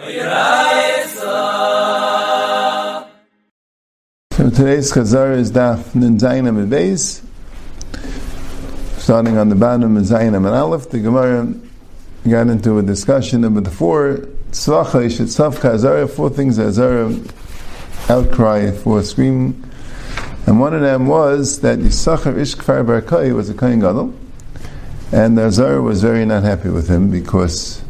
So today's Chazar is Daf Nun Zainam and Beis. Starting on the bottom of Zainam and Aleph, the Gemara got into a discussion about the four tzvacha, Ishet Tzavcha Azara, four things Azara outcry for scream. And one of them was that Yisachar Ish Kfar Barkai was a Kohen Gadol, and the Azara was very not happy with him because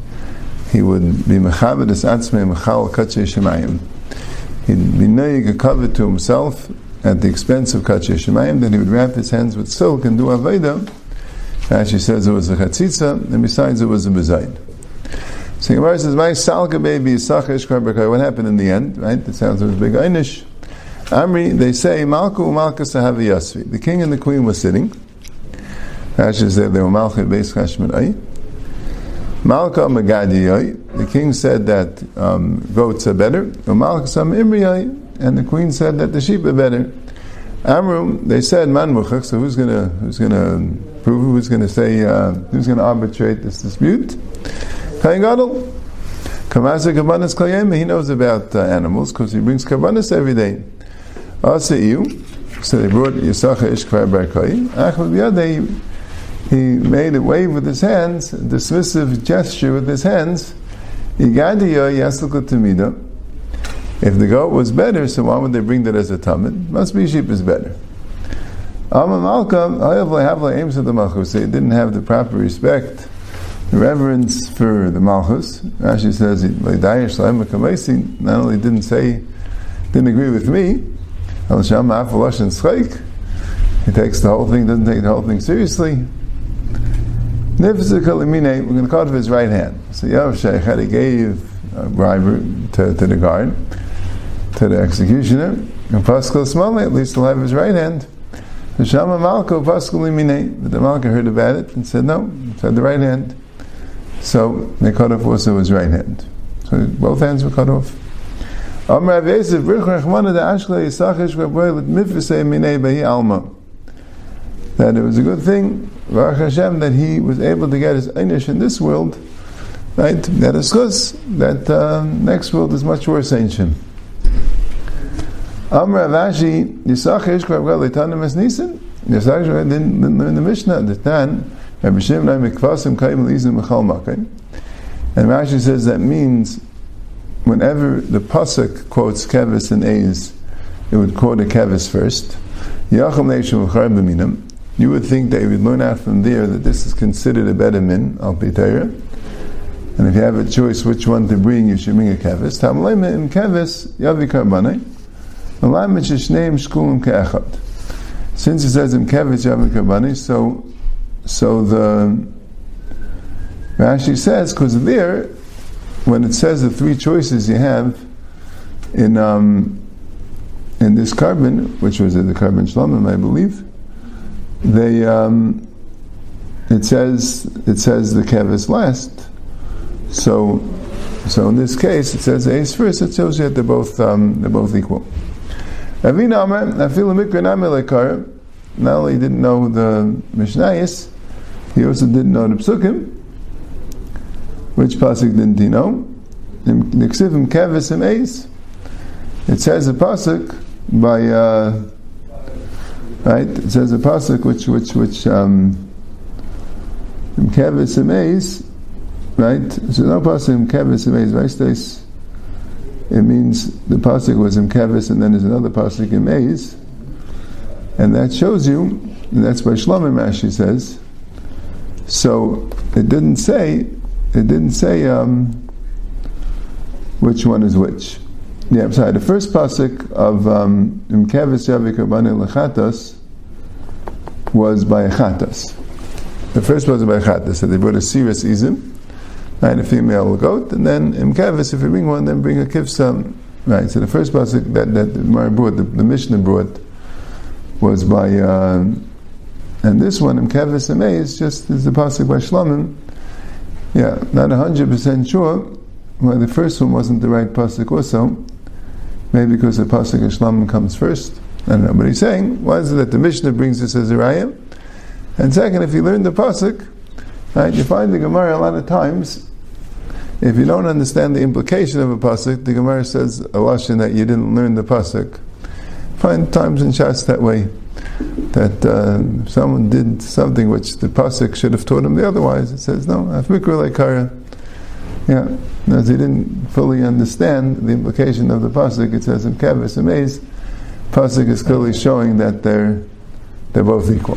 he would be Mechabed as Atzmei Mechal Katshe Shemayim he'd be noyig a cover to himself at the expense of Kachir Shemayim, then he would wrap his hands with silk and do Aveda. As she says, it was a chatzitza, and besides, it was a bezayin. So Gemara says, "My salka baby is What happened in the end? Right? It sounds like a big einish. Amri, they say, Malku Malka Sahavi Yasvi. The king and the queen were sitting. Rashi said they were Malchut Beis Chashmanai. Malka Magadiyai, the king said that um, goats are better. Malka Sam Imriyai, and the queen said that the sheep are better. Amru, they said man muchach, so who's gonna who's gonna prove who's gonna say uh, who's gonna arbitrate this dispute? Kohen Gadol. Kamasa Kabanas Klayem, he knows about uh, animals because he brings Kabanas every day. Asaiyu, so they brought Yisacha Ish Kfar Barkai. They he made a wave with his hands, a dismissive gesture with his hands. If the goat was better, so why would they bring that as a tamid? Must be sheep is better. malchus. They didn't have the proper respect, the reverence for the malchus. Rashi says, not only didn't say, didn't agree with me, he takes the whole thing, doesn't take the whole thing seriously. Nifzika we're going to cut off his right hand. So Yav Sheikh he gave a bribe to, to the guard, to the executioner, and Pascal Smolny, at least he'll have his right hand. The Shama Malko Pascal Limine, but the Malka heard about it and said no, He said the right hand. So they cut off also his right hand. So both hands were cut off. Amr Avesiv, Ashla Yisachish Behi Alma. That it was a good thing Baruch Hashem, that he was able to get his Einish in this world, right? That is because that uh, next world is much worse ancient. Amr Avashi, Yisach Yishkar Avgal Leitanim Es Nisan, Yisach Yishkar in the Mishnah, the Tan, Rabbi Shimon Mikvasim Kaim Lizim Mechal Makai. And Rashi says that means whenever the Pasuk quotes Kevis and A's, it would quote a Kevis first. Yacham Neishim V'char B'minam, you would think they would learn out from there that this is considered a better min, al pitayra. And if you have a choice which one to bring, you should bring a kevis. Tamleim im kevis yavi karbane. Since it says im kevis yavi karbane, so so the Rashi says because there, when it says the three choices you have in um, in this korban, which was in the korban shlomim, I believe they um, it says it says the kevis last. So so in this case it says ace first. It shows that they're both um, they're both equal. Ravina Amar, I feel a mikra Not only didn't know the Mishnayis, he also didn't know the Psukim. Which pasuk didn't he know? Niksivim kevis and ace. It says a pasuk by. Uh, Right? It says a pasuk which which which um kevis amaze, right? So no pasuk kevis amaze, right? It means the pasuk was in kevis, and then there's another pasuk in maze, and that shows you. And that's why Shlomo Rashi says. So it didn't say. It didn't say um, which one is which. Yeah, I'm sorry. The first pasuk of um, Imkevis Yavik Lechatas was by chatas. The first was by chatas, so they brought a serious izim, right, a female goat, and then Imkevis, if you bring one, then bring a kivsa. Right, so the first pasuk that, that the brought, the, the Mishnah brought, was by, uh, and this one, Imkevis Amei, is just is the pasuk by Shlomim. Yeah, not 100% sure well, the first one wasn't the right pasuk also. Maybe because the pasuk Shlamim comes first. I don't know. But he's saying, why is it that the Mishnah brings this as a raya? And second, if you learn the pasuk, right, you find the Gemara a lot of times If you don't understand the implication of a pasuk, the Gemara says a lashon that you didn't learn the pasuk. Find times in Shas that way that uh, someone did something which the pasuk should have taught him the otherwise. It says no, afmikra lekara. Yeah, as he didn't fully understand the implication of the pasuk, it says in Kavis Amaze, pasuk is clearly showing that they're they're both equal.